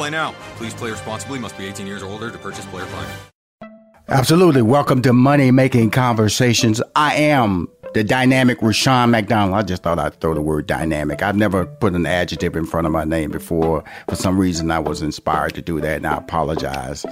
Play now. Please play responsibly. Must be 18 years or older to purchase player fine. Absolutely. Welcome to Money Making Conversations. I am the dynamic Rushion McDonald. I just thought I'd throw the word dynamic. I've never put an adjective in front of my name before. For some reason, I was inspired to do that, and I apologize.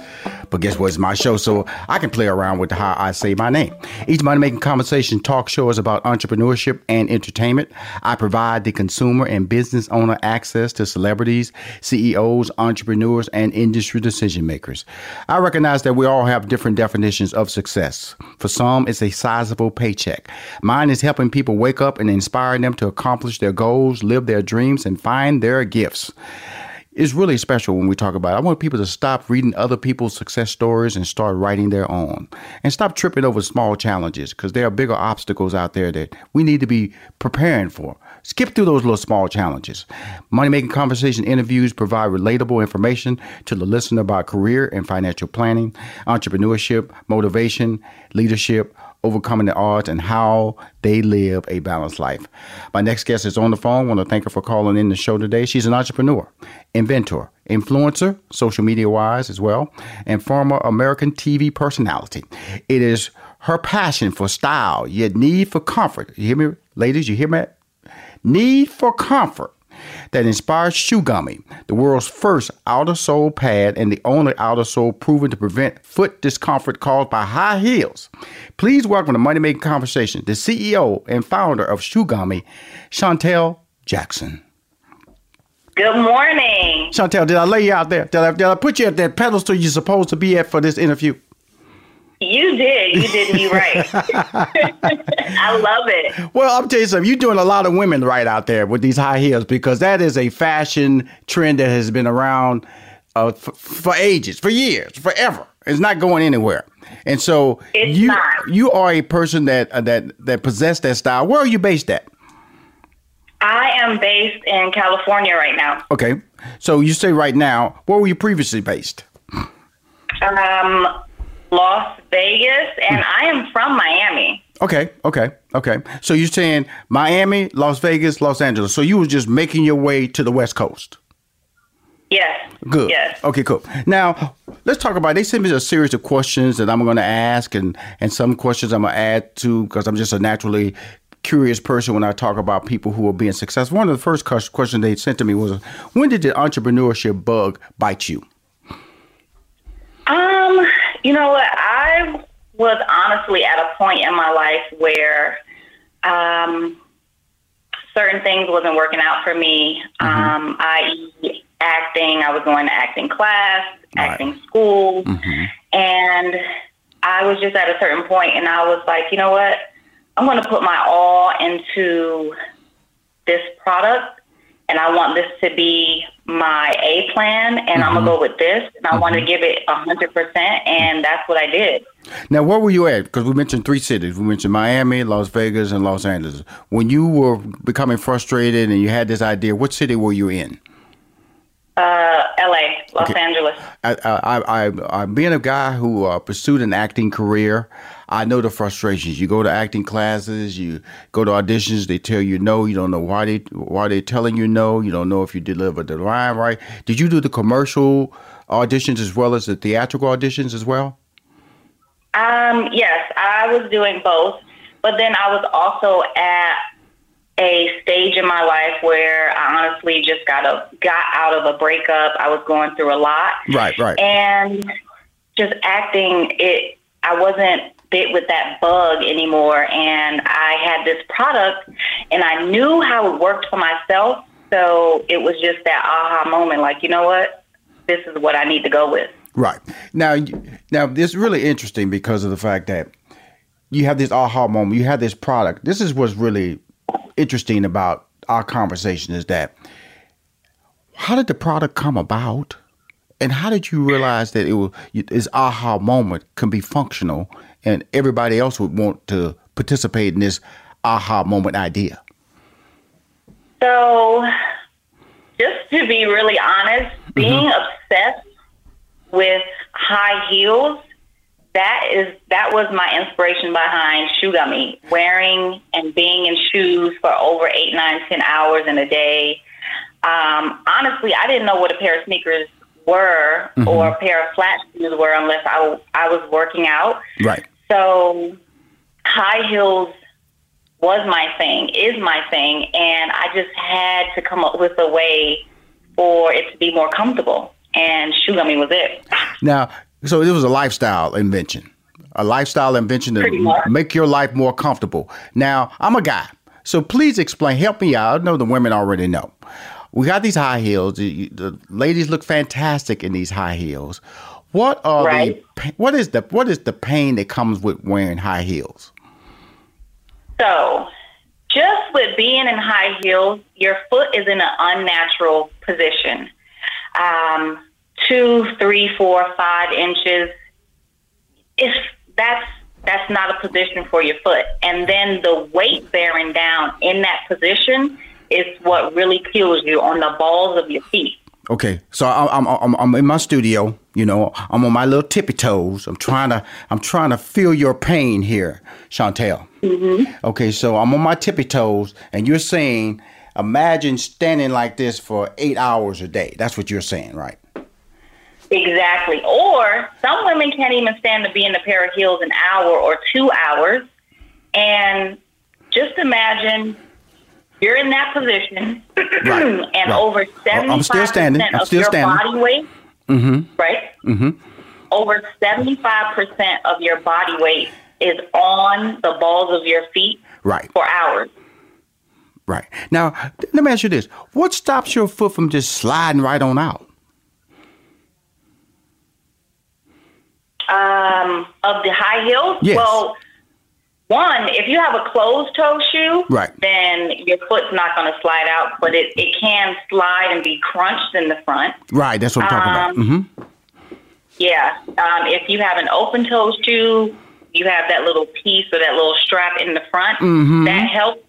But guess what? It's my show, so I can play around with how I say my name. Each Money Making Conversation talk show is about entrepreneurship and entertainment. I provide the consumer and business owner access to celebrities, CEOs, entrepreneurs, and industry decision makers. I recognize that we all have different definitions of success. For some, it's a sizable paycheck. Mine is helping people wake up and inspiring them to accomplish their goals, live their dreams, and find their gifts. It's really special when we talk about it. I want people to stop reading other people's success stories and start writing their own. And stop tripping over small challenges because there are bigger obstacles out there that we need to be preparing for. Skip through those little small challenges. Money Making Conversation interviews provide relatable information to the listener about career and financial planning, entrepreneurship, motivation, leadership, overcoming the odds, and how they live a balanced life. My next guest is on the phone. I want to thank her for calling in the show today. She's an entrepreneur, inventor, influencer, social media wise as well, and former American TV personality. It is her passion for style, yet need for comfort. You hear me, ladies? You hear me? Need for comfort that inspired Shoe Gummy, the world's first outer sole pad and the only outer sole proven to prevent foot discomfort caused by high heels. Please welcome to Money Making Conversation, the CEO and founder of Shoe Gummy, Chantel Jackson. Good morning. Chantel, did I lay you out there? Did I, did I put you at that pedestal you're supposed to be at for this interview? You did. You did me right. I love it. Well, I'm telling you something. You're doing a lot of women right out there with these high heels because that is a fashion trend that has been around uh, f- for ages, for years, forever. It's not going anywhere. And so it's you not. you are a person that uh, that that possess that style. Where are you based at? I am based in California right now. Okay. So you say right now. Where were you previously based? Um, Las Vegas, and hmm. I am from Miami. Okay, okay, okay. So you're saying Miami, Las Vegas, Los Angeles. So you were just making your way to the West Coast. Yes. Good. Yes. Okay, cool. Now let's talk about. They sent me a series of questions that I'm going to ask, and and some questions I'm going to add to because I'm just a naturally curious person when I talk about people who are being successful. One of the first questions they sent to me was, "When did the entrepreneurship bug bite you?" You know what? I was honestly at a point in my life where um, certain things wasn't working out for me. Mm-hmm. Um, I acting. I was going to acting class, right. acting school, mm-hmm. and I was just at a certain point, and I was like, you know what? I'm going to put my all into this product, and I want this to be my A plan, and mm-hmm. I'm gonna go with this, and I mm-hmm. want to give it a hundred percent, and that's what I did. Now, where were you at? Because we mentioned three cities. We mentioned Miami, Las Vegas, and Los Angeles. When you were becoming frustrated and you had this idea, what city were you in? Uh, L.A., Los okay. Angeles. I, I, I, I, being a guy who uh, pursued an acting career, I know the frustrations. You go to acting classes, you go to auditions, they tell you no. You don't know why they why they're telling you no. You don't know if you delivered the line right. Did you do the commercial auditions as well as the theatrical auditions as well? Um, yes, I was doing both, but then I was also at a stage in my life where I honestly just got a got out of a breakup. I was going through a lot. Right, right. And just acting it I wasn't bit with that bug anymore and I had this product and I knew how it worked for myself. So it was just that aha moment like, you know what? This is what I need to go with. Right. Now now this is really interesting because of the fact that you have this aha moment, you have this product. This is what's really interesting about our conversation is that how did the product come about? And how did you realize that it was this aha moment can be functional and everybody else would want to participate in this aha moment idea? So, just to be really honest, being mm-hmm. obsessed with high heels that is that was my inspiration behind Shoe Gummy. Wearing and being in shoes for over eight, nine, ten hours in a day. Um, honestly, I didn't know what a pair of sneakers were mm-hmm. or a pair of flat shoes were unless I I was working out. Right. So high heels was my thing, is my thing, and I just had to come up with a way for it to be more comfortable. And Shoe Gummy was it. Now, so it was a lifestyle invention, a lifestyle invention to make your life more comfortable. Now, I'm a guy, so please explain, help me out. I know the women already know. We got these high heels. The, the ladies look fantastic in these high heels. What are right. the what is the what is the pain that comes with wearing high heels? So, just with being in high heels, your foot is in an unnatural position. Um, two, three, four, five inches, if that's that's not a position for your foot. And then the weight bearing down in that position is what really kills you on the balls of your feet. Okay, so I'm I'm I'm in my studio. You know, I'm on my little tippy toes. I'm trying to I'm trying to feel your pain here, Chantel. Mm-hmm. Okay, so I'm on my tippy toes, and you're saying, imagine standing like this for eight hours a day. That's what you're saying, right? Exactly. Or some women can't even stand to be in a pair of heels an hour or two hours. And just imagine you're in that position, right. and right. over seventy five percent of your standing. body weight, mm-hmm. right? Mm-hmm. Over seventy five percent of your body weight is on the balls of your feet, right, for hours. Right now, let me ask you this: What stops your foot from just sliding right on out? um, of the high heels. Yes. Well, one, if you have a closed toe shoe, right. then your foot's not going to slide out, but it, it can slide and be crunched in the front. Right, that's what I'm talking um, about. Mm-hmm. Yeah. Um, if you have an open toe shoe, you have that little piece or that little strap in the front. Mm-hmm. That helps.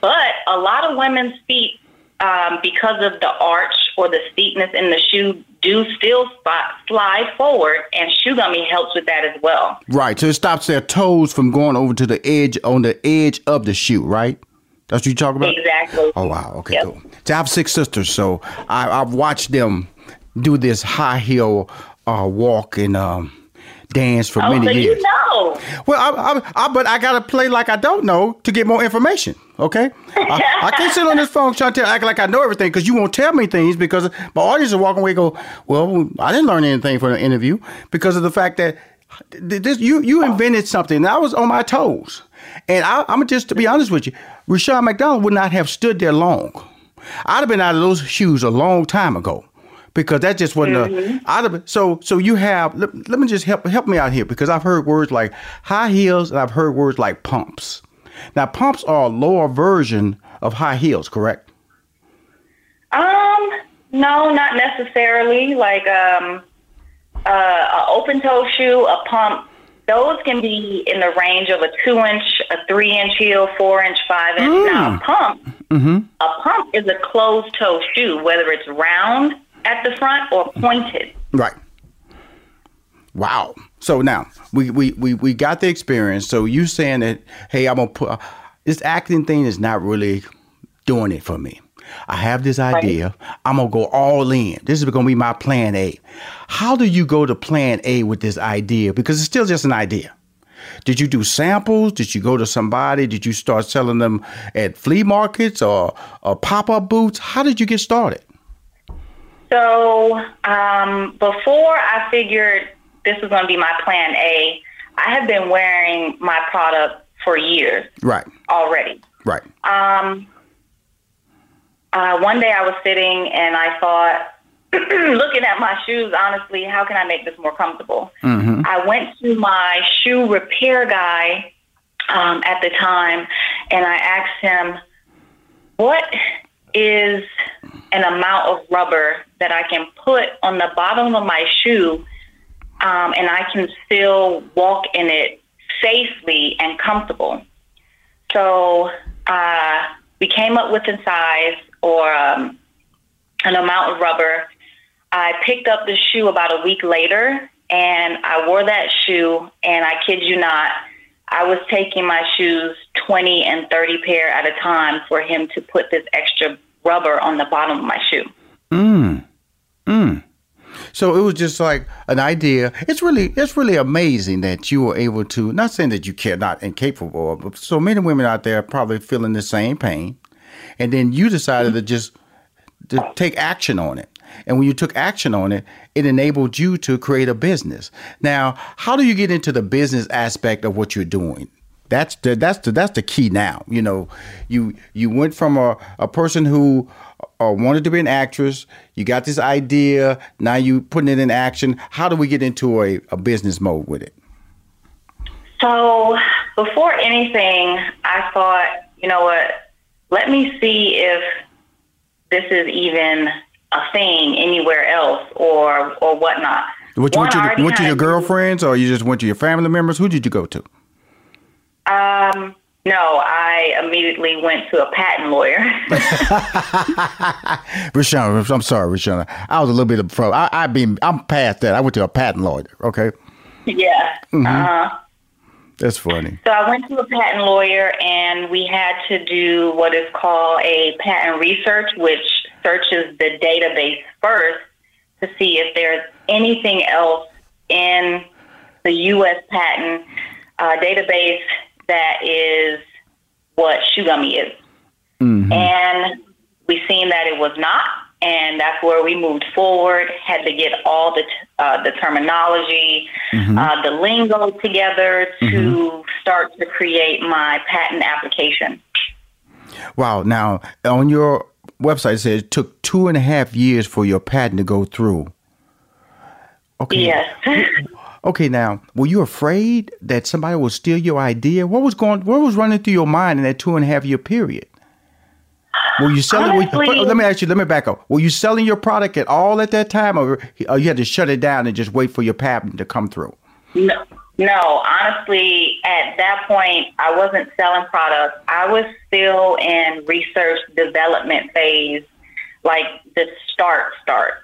But a lot of women's feet, um, because of the arch or the steepness in the shoe, do still slide forward, and shoe gummy helps with that as well. Right, so it stops their toes from going over to the edge on the edge of the shoe, right? That's what you talking about? Exactly. Oh wow. Okay. Yep. Cool. So I have six sisters, so I, I've watched them do this high heel uh, walk, and um, danced for oh, many so years. You know. Well, I, I, I, but I gotta play like I don't know to get more information. Okay, I, I, can't sit on this phone trying to act like I know everything because you won't tell me things because my audience is walking away. And go, well, I didn't learn anything from the interview because of the fact that this you you invented something. And I was on my toes, and I, I'm just to be honest with you, Rushion McDonald would not have stood there long. I'd have been out of those shoes a long time ago because that just wasn't mm-hmm. a, of it. So so you have let, let, me just help help me out here because I've heard words like high heels and I've heard words like pumps. Now pumps are a lower version of high heels, correct? Um, no, not necessarily. Like um, uh, an open toe shoe, a pump. Those can be in the range of a two inch, a three inch heel, four inch, five inch. Mm. Now, a pump, mm-hmm. a pump is a closed toe shoe, whether it's round at the front or pointed. Right. Wow. So now we, we, we, we got the experience. So you saying that, hey, I'm gonna put uh, this acting thing is not really doing it for me. I have this idea. Right. I'm gonna go all in. This is gonna be my plan A. How do you go to plan A with this idea? Because it's still just an idea. Did you do samples? Did you go to somebody? Did you start selling them at flea markets or, or pop up booths? How did you get started? So um, before I figured this was going to be my plan A, I have been wearing my product for years. Right. Already. Right. Um, uh, one day I was sitting and I thought, looking at my shoes, honestly, how can I make this more comfortable? Mm-hmm. I went to my shoe repair guy um, at the time and I asked him, what is an amount of rubber that I can put on the bottom of my shoe um, and I can still walk in it safely and comfortable. So uh, we came up with a size or um, an amount of rubber. I picked up the shoe about a week later and I wore that shoe, and I kid you not, I was taking my shoes 20 and 30 pair at a time for him to put this extra rubber on the bottom of my shoe. Mm. Mm. So it was just like an idea. It's really it's really amazing that you were able to not saying that you care not incapable of, but so many women out there probably feeling the same pain. And then you decided to just to take action on it. And when you took action on it, it enabled you to create a business. Now, how do you get into the business aspect of what you're doing? That's the that's the that's the key now. You know, you you went from a, a person who uh, wanted to be an actress. You got this idea. Now you putting it in action. How do we get into a, a business mode with it? So before anything, I thought, you know what? Let me see if this is even a thing anywhere else or or whatnot. What you, went to, went to your girlfriends or you just went to your family members? Who did you go to? Um, no, I immediately went to a patent lawyer. Rushion, I'm sorry, Rushion. I was a little bit of pro. I, I been, I'm past that. I went to a patent lawyer. Okay. Yeah. Mm-hmm. Uh-huh. That's funny. So I went to a patent lawyer, and we had to do what is called a patent research, which searches the database first to see if there's anything else in the U.S. patent uh, database that is what shoe gummy is. Mm-hmm. And we seen that it was not, and that's where we moved forward. Had to get all the uh, the terminology, mm-hmm. uh, the lingo together to mm-hmm. start to create my patent application. Wow! Now on your website it says it took two and a half years for your patent to go through. Okay. Yes. Okay, now, were you afraid that somebody would steal your idea? What was going? What was running through your mind in that two and a half year period? Were you selling? Honestly, were, let me ask you. Let me back up. Were you selling your product at all at that time, or, or you had to shut it down and just wait for your patent to come through? No, no. Honestly, at that point, I wasn't selling products. I was still in research development phase, like the start start.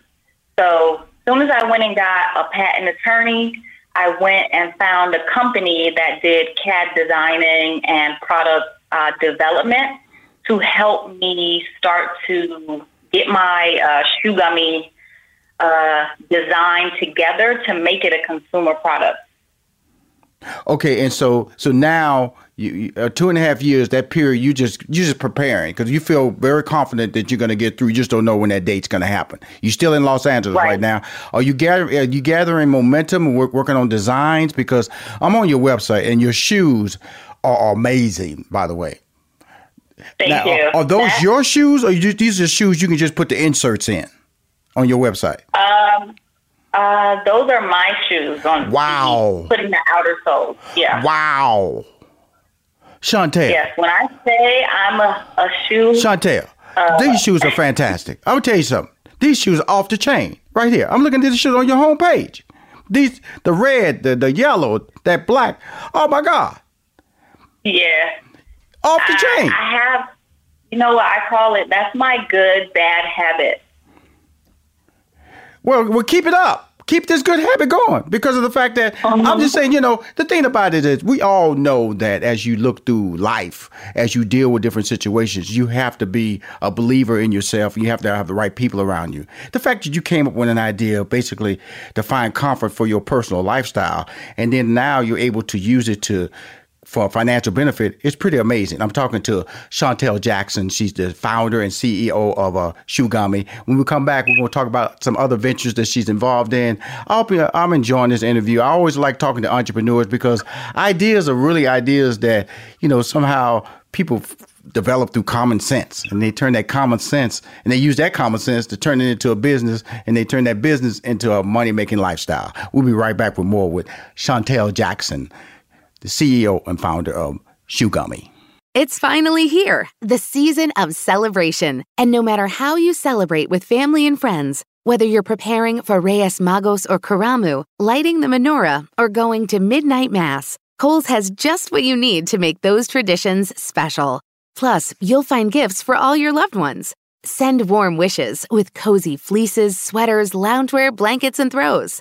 So as soon as I went and got a patent attorney, I went and found a company that did CAD designing and product uh, development to help me start to get my uh, shoe gummy uh, design together to make it a consumer product. Okay, and so so now you, uh, two and a half years that period you just you just preparing because you feel very confident that you're going to get through. You just don't know when that date's going to happen. you're still in Los Angeles right, right now. Are you gathering are you gathering momentum and work, working on designs? Because I'm on your website and your shoes are amazing. By the way. Thank now, you. Are, are those that, your shoes, or you these are shoes you can just put the inserts in on your website? Um, uh, those are my shoes on. Wow. Putting the outer soles. Yeah. Wow. Chantel. Yes. When I say I'm a, a shoe. Chantel, uh, these shoes are fantastic. I'm gonna tell you something. These shoes are off the chain. Right here. I'm looking at these shoes on your homepage. These, the red, the, the yellow, that black. Oh my God. Yeah. Off the I, chain. I have, you know what I call it? That's my good bad habit. Well, well, keep it up. Keep this good habit going because of the fact that uh-huh. I'm just saying, you know, the thing about it is we all know that as you look through life, as you deal with different situations, you have to be a believer in yourself. You have to have the right people around you. The fact that you came up with an idea basically to find comfort for your personal lifestyle, and then now you're able to use it to for financial benefit it's pretty amazing. I'm talking to Chantel Jackson. She's the founder and CEO of uh, Shoegummy. When we come back, we're going to talk about some other ventures that she's involved in. I'll be, I'm enjoying this interview. I always like talking to entrepreneurs because ideas are really ideas that, you know, somehow people f- develop through common sense and they turn that common sense and they use that common sense to turn it into a business and they turn that business into a money making lifestyle. We'll be right back with more with Chantel Jackson the CEO and founder of Shoegummy. It's finally here, the season of celebration. And no matter how you celebrate with family and friends, whether you're preparing for Reyes Magos or Karamu, lighting the menorah, or going to midnight mass, Kohl's has just what you need to make those traditions special. Plus, you'll find gifts for all your loved ones. Send warm wishes with cozy fleeces, sweaters, loungewear, blankets, and throws.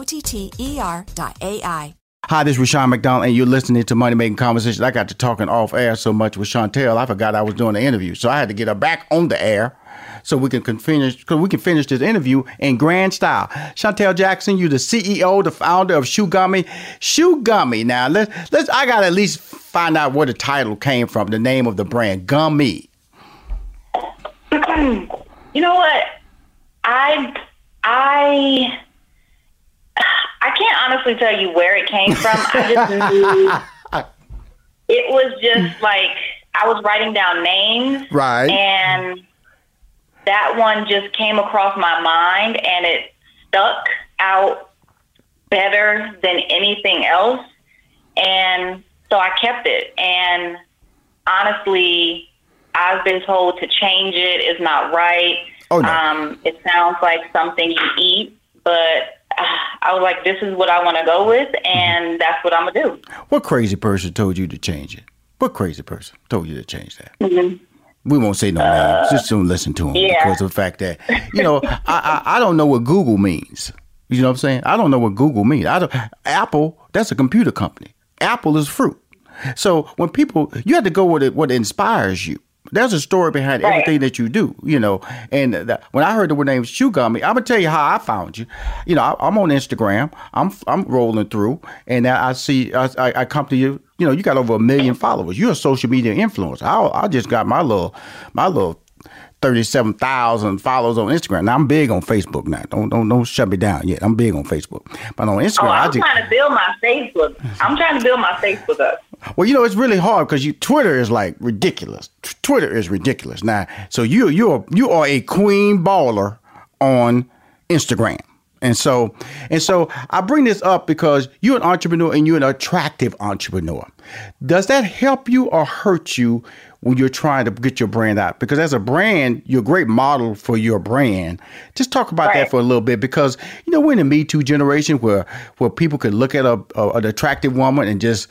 O T T E R dot AI. Hi, this is Rushion McDonald, and you're listening to Money Making Conversations. I got to talking off air so much with Chantel, I forgot I was doing the interview. So I had to get her back on the air so we can finish because we can finish this interview in grand style. Chantel Jackson, you're the CEO, the founder of Shoegummy. Shoe Gummy. Now let's let's I gotta at least find out where the title came from, the name of the brand, Gummy. you know what? I I I can't honestly tell you where it came from. I just knew it was just like I was writing down names, right? And that one just came across my mind, and it stuck out better than anything else, and so I kept it. And honestly, I've been told to change it is not right. Oh, no. um, it sounds like something you eat, but I was like, this is what I want to go with, and that's what I'm gonna do. What crazy person told you to change it? What crazy person told you to change that? Mm-hmm. We won't say no names. Just don't listen to them yeah. because of the fact that you know I, I I don't know what Google means. You know what I'm saying? I don't know what Google means. I don't, Apple, that's a computer company. Apple is fruit. So when people, you have to go with it, what inspires you. There's a story behind right. everything that you do, you know. And the, when I heard the word name Shoe Gummy, I'm gonna tell you how I found you. You know, I, am on Instagram. I'm I'm rolling through, and I see I, I come to you. You know, you got over a million followers. You're a social media influencer. I, I just got my little my little 37,000 followers on Instagram. Now I'm big on Facebook now. Don't don't don't shut me down yet. I'm big on Facebook. But on oh, Instagram, oh, I'm I just, trying to build my Facebook. I'm trying to build my Facebook up. Well, you know, it's really hard because you Twitter is like ridiculous. T- Twitter is ridiculous. Now, so you you are you are a queen baller on Instagram. And so, and so I bring this up because you're an entrepreneur and you're an attractive entrepreneur. Does that help you or hurt you when you're trying to get your brand out? Because as a brand, you're a great model for your brand. Just talk about right. that for a little bit because you know we're in the Me Too generation where where people can look at a, a an attractive woman and just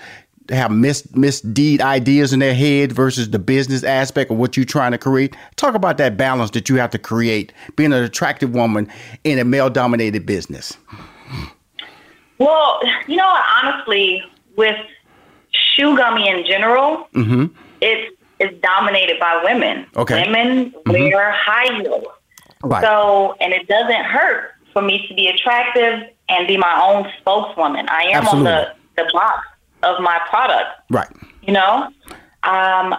have mis misdeed ideas in their head versus the business aspect of what you're trying to create. Talk about that balance that you have to create being an attractive woman in a male dominated business. Well, you know, honestly, with shoe gummy in general, mm-hmm. it's it's dominated by women. Okay. Women mm-hmm. wear high heels. Right. So, and it doesn't hurt for me to be attractive and be my own spokeswoman. I am Absolutely. on the, the box of my product. Right. You know? Um,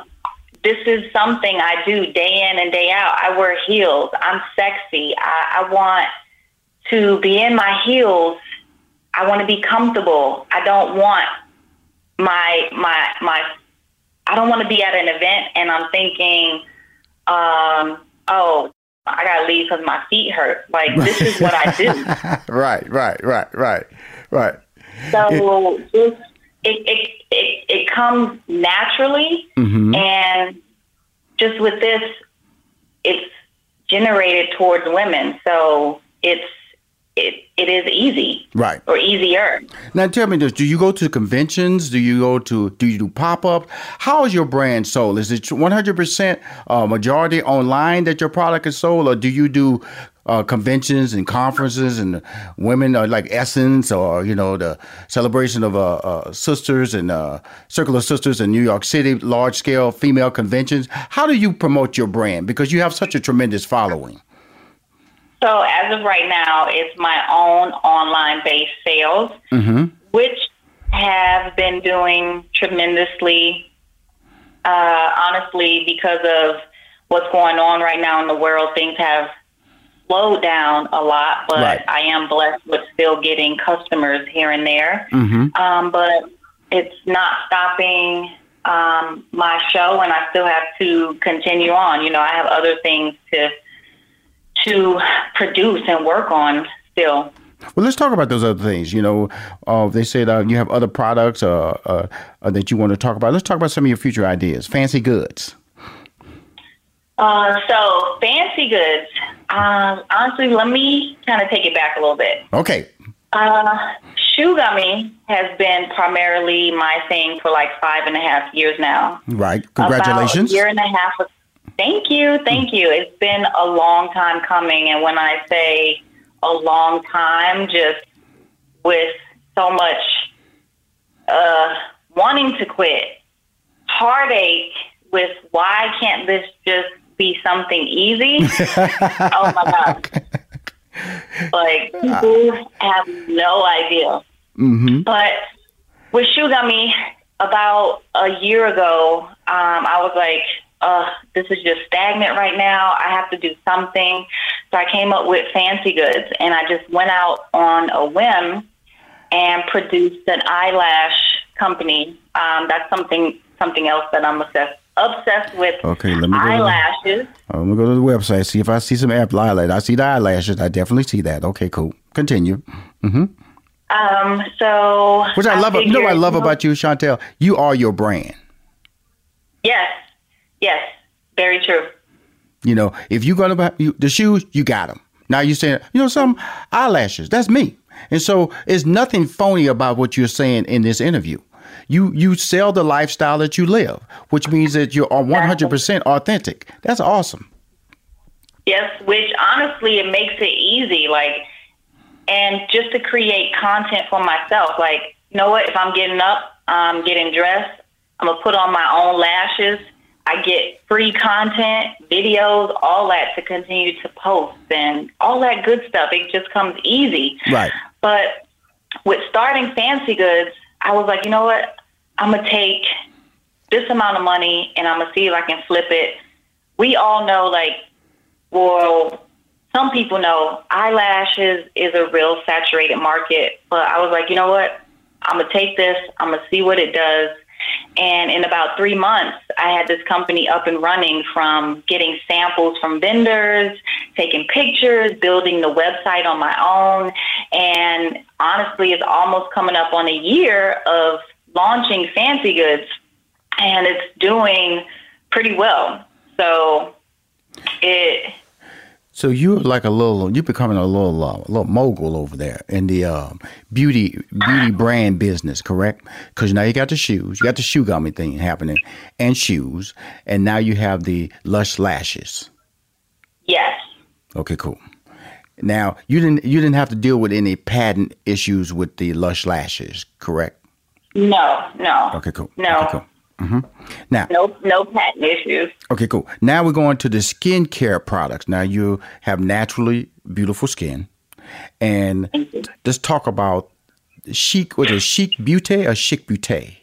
this is something I do day in and day out. I wear heels. I'm sexy. I, I want to be in my heels. I want to be comfortable. I don't want my my my I don't want to be at an event and I'm thinking, um, oh, I gotta leave because my feet hurt. Like this is what I do. right, right, right, right, right. So just it it it, it comes naturally, mm-hmm. and just with this, it's generated towards women. So it's it it is easy, right, or easier. Now, tell me this: Do you go to conventions? Do you go to do you do pop up? How is your brand sold? Is it one hundred percent uh, majority online that your product is sold, or do you do uh, conventions and conferences and women uh, like Essence or you know the celebration of uh, uh, sisters and uh, Circle of Sisters in New York City, large scale female conventions. How do you promote your brand because you have such a tremendous following? So as of right now, it's my own online based sales, mm-hmm. which have been doing tremendously. Uh, honestly, because of what's going on right now in the world, things have slowed down a lot, but right. I am blessed with still getting customers here and there. Mm-hmm. Um, but it's not stopping um, my show, and I still have to continue on. You know, I have other things to to produce and work on still. Well, let's talk about those other things. You know, uh, they said uh, you have other products uh, uh, uh, that you want to talk about. Let's talk about some of your future ideas. Fancy goods. Uh, so, fancy goods. Um, honestly, let me kind of take it back a little bit. Okay. shoe gummy has been primarily my thing for like five and a half years now. Right. Congratulations. About a year and a half Thank you. Thank you. It's been a long time coming. And when I say a long time, just with so much uh, wanting to quit, heartache with why can't this just be something easy? oh my God. Like, people have no idea. Mm-hmm. But with Shoe Gummy, about a year ago, um, I was like, uh, this is just stagnant right now. I have to do something. So I came up with Fancy Goods, and I just went out on a whim and produced an eyelash company. Um, that's something something else that I'm obsessed obsessed with. Okay, let me go eyelashes. To, I'm gonna go to the website see if I see some eyelashes. I see the eyelashes. I definitely see that. Okay, cool. Continue. Mm-hmm. Um. So. Which I, I love. You know what I love about you, Chantel? You are your brand. Yes. Yes, very true. You know, if you're gonna buy you, the shoes, you got them. Now you're saying, you know, some eyelashes. That's me. And so it's nothing phony about what you're saying in this interview. You you sell the lifestyle that you live, which means that you're 100% authentic. That's awesome. Yes, which honestly it makes it easy. Like and just to create content for myself. Like, you know what? If I'm getting up, I'm getting dressed, I'm gonna put on my own lashes. I get free content, videos, all that to continue to post and all that good stuff. It just comes easy. Right. But with starting Fancy Goods, I was like, you know what? I'm gonna take this amount of money and I'm gonna see if I can flip it. We all know, like, well, some people know eyelashes is a real saturated market, but I was like, you know what? I'm gonna take this. I'm gonna see what it does. And in about three months, I had this company up and running from getting samples from vendors, taking pictures, building the website on my own. And honestly, it's almost coming up on a year of launching Fancy Goods, and it's doing pretty well. So it So you're like a little, you're becoming a little, uh, little mogul over there in the um, beauty beauty brand business, correct? Because now you got the shoes, you got the shoe gummy thing happening, and shoes, and now you have the lush lashes. yes. Okay, cool. Now you didn't you didn't have to deal with any patent issues with the lush lashes, correct? No, no. Okay, cool. No. Okay, cool. hmm Now, No no patent issues. Okay, cool. Now we're going to the skincare products. Now you have naturally beautiful skin, and let's talk about chic. What is it, chic beauty or chic beauty?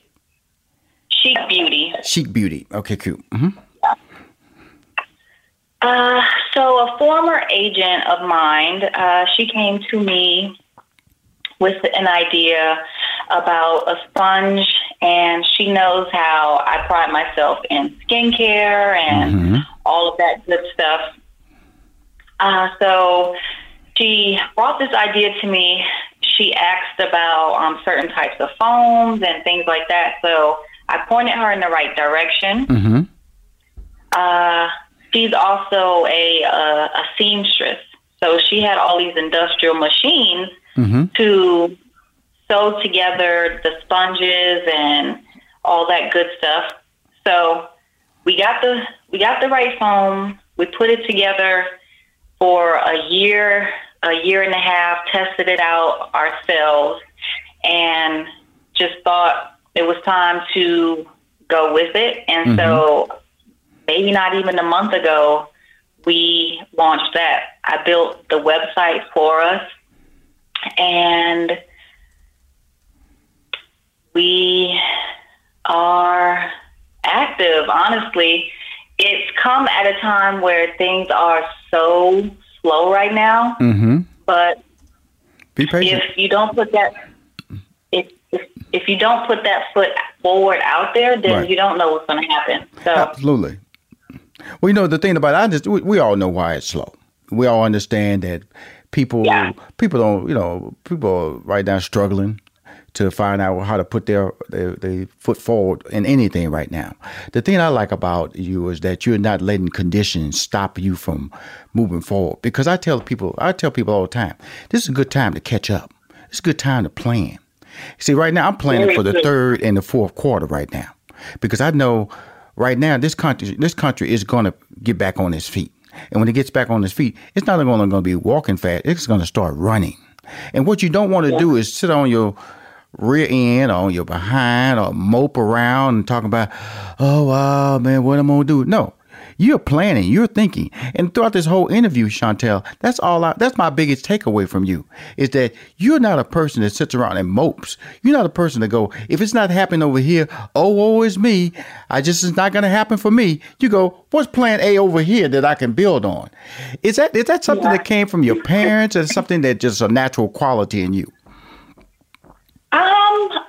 Chic beauty. Chic beauty. Okay, cool. hmm Uh, so a former agent of mine, uh, she came to me with an idea about a sponge, and she knows how I pride myself in skincare and all of that good stuff. Uh, so she brought this idea to me. She asked about um, certain types of foams and things like that. So I pointed her in the right direction. Mm-hmm. Uh, she's also a, uh, a seamstress. So she had all these industrial machines Mm-hmm. to sew together the sponges and all that good stuff. So we got the we got the right foam. We put it together for a year, a year and a half, tested it out ourselves, and just thought it was time to go with it. And so maybe not even a month ago, we launched that. I built the website for us, and we are active. Honestly, it's come at a time where things are so slow right now, Mm-hmm. but Be patient. if you don't put that if, if if you don't put that foot forward out there, then Right. you don't know what's going to happen. So Absolutely. Well, you know the thing about it, I just we, we all know why it's slow. We all understand that people people don't you know people are right now struggling to find out how to put their, their their foot forward in anything right now. The thing I like about you is that you're not letting conditions stop you from moving forward. Because I tell people I tell people all the time, this is a good time to catch up. It's a good time to plan. See, right now I'm planning for the third and the fourth quarter right now, because I know right now this country this country is going to get back on its feet, and when he gets back on his feet, it's not going to be walking fast. It's going to start running, and what you don't want to do is sit on your rear end or on your behind or mope around and talk about, oh wow, man, what am I gonna do? No. You're planning, you're thinking. And throughout this whole interview, Chantel, that's all I, that's my biggest takeaway from you is that you're not a person that sits around and mopes. You're not a person to go, if it's not happening over here, oh, woe is me. I just, it's not going to happen for me. You go, what's plan A over here that I can build on? Is that, is that something that came from your parents or something that just a natural quality in you? Um,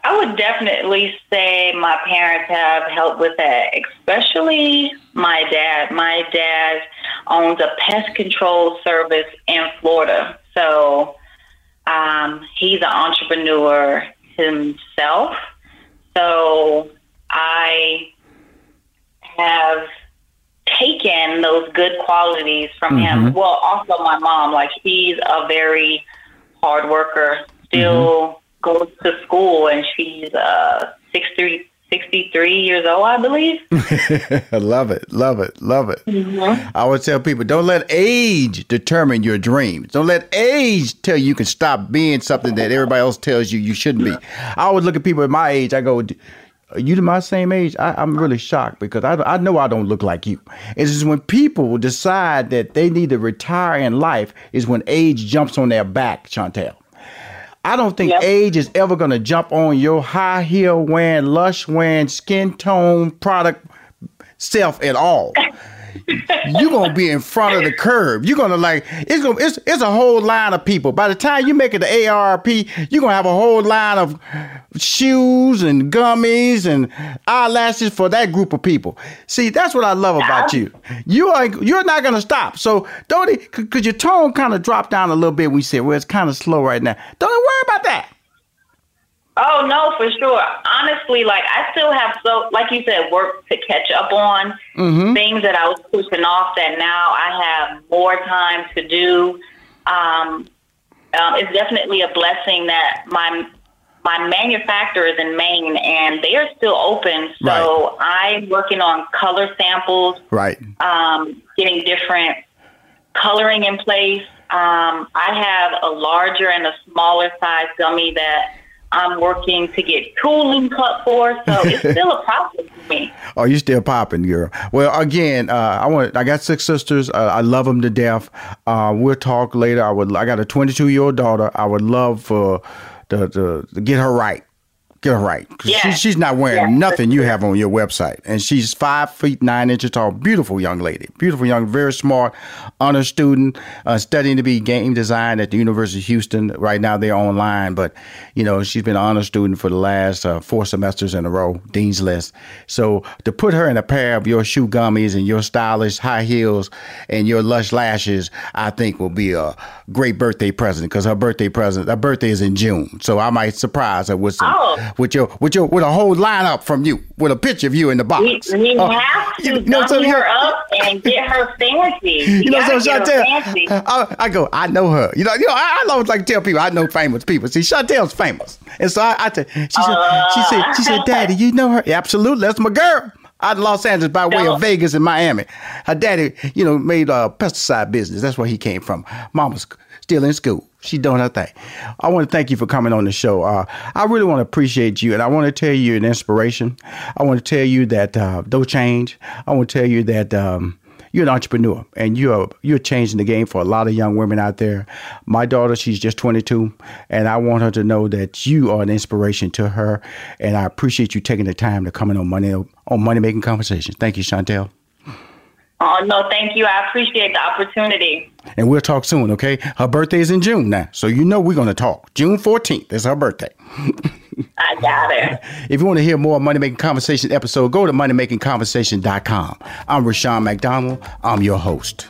I would definitely say my parents have helped with that, especially my dad. My dad owns a pest control service in Florida. So um, he's an entrepreneur himself. So I have taken those good qualities from him. Mhm. Well, also my mom, like she's a very hard worker, still goes to school and she's sixth, three, 63 years old, I believe. love it, love it, love it. Mm-hmm. I would tell people don't let age determine your dreams. Don't let age tell you you can stop being something that everybody else tells you you shouldn't be. I always look at people at my age, I go, are you to my same age? I, am really shocked because I, I know I don't look like you. It's just when people decide that they need to retire in life is when age jumps on their back, Chantel. I don't think yep. age is ever going to jump on your high heel wearing, lush wearing, skin tone product self at all. you're gonna be in front of the curve. You're gonna like it's gonna it's it's a whole line of people. By the time you make it to ARP, you're gonna have a whole line of shoes and gummies and eyelashes for that group of people. See, that's what I love about you. You are you're not gonna stop. So don't because your tone kind of dropped down a little bit. We said, well, it's kind of slow right now. Don't worry about that. Oh no, for sure. Honestly, like I still have so, like you said, work to catch up on. Mm-hmm. Things that I was pushing off that now I have more time to do. Um, um, it's definitely a blessing that my my manufacturer is in Maine and they are still open. So right. I'm working on color samples. Right. Um, getting different coloring in place. Um, I have a larger and a smaller size gummy that I'm working to get tooling cut for, so it's still a problem for me. Oh, you still popping, girl. Well, again, uh, I want. I got six sisters. Uh, I love them to death. Uh, we'll talk later. I would. I got a 22 year old daughter. I would love for to, to, to get her right Get her right. Yeah. She, she's not wearing yeah, nothing you have on your website. And she's five feet nine inches tall. Beautiful young lady. Beautiful young, very smart, honor student, uh, studying to be game design at the University of Houston. Right now they're online, but you know, she's been an honor student for the last uh, four semesters in a row, Dean's List. So to put her in a pair of your shoe gummies and your stylish high heels and your lush lashes, I think will be a great birthday present because her birthday present, her birthday is in June. So I might surprise her with some. Oh with your with your with a whole lineup from you with a picture of you in the box. We, we uh, have to you know, so her up and get her fancy. You, you know, so Chantel, I, I, go, I know her. You know, you know, I, I always like to tell people I know famous people. See, Chantel's famous, and so I, I tell, she said, uh, she said, she said, Daddy, you know her? Yeah, absolutely, that's my girl out in Los Angeles by way of Vegas and Miami. Her daddy, you know, made a pesticide business. That's where he came from. Mama's still in school. She's doing her thing. I want to thank you for coming on the show. Uh, I really want to appreciate you, and I want to tell you an inspiration. I want to tell you that uh, don't change. I want to tell you that um, you're an entrepreneur, and you're you're changing the game for a lot of young women out there. My daughter, she's just 22, and I want her to know that you are an inspiration to her, and I appreciate you taking the time to come in on money on money making conversations. Thank you, Chantel. Oh, no, thank you. I appreciate the opportunity. And we'll talk soon, okay? Her birthday is in June now, so you know we're going to talk. June 14th is her birthday. I got it. If you want to hear more Money Making Conversation episode, go to moneymakingconversation.com. I'm Rushion McDonald. I'm your host.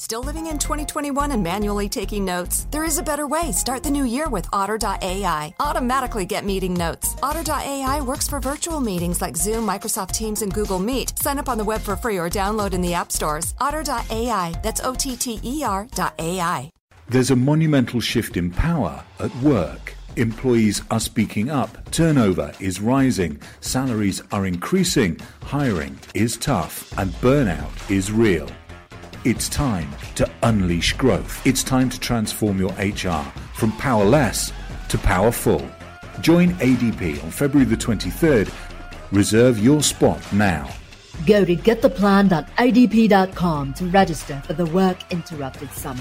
Still living in 2021 and manually taking notes? There is a better way. Start the new year with Otter.ai. Automatically get meeting notes. Otter.ai works for virtual meetings like Zoom, Microsoft Teams, and Google Meet. Sign up on the web for free or download in the app stores. Otter.ai. That's O T T E R.ai. There's a monumental shift in power at work. Employees are speaking up, turnover is rising, salaries are increasing, hiring is tough, and burnout is real. It's time to unleash growth. It's time to transform your HR from powerless to powerful. Join ADP on February the 23rd. Reserve your spot now. Go to gettheplan.adp.com to register for the Work Interrupted Summit.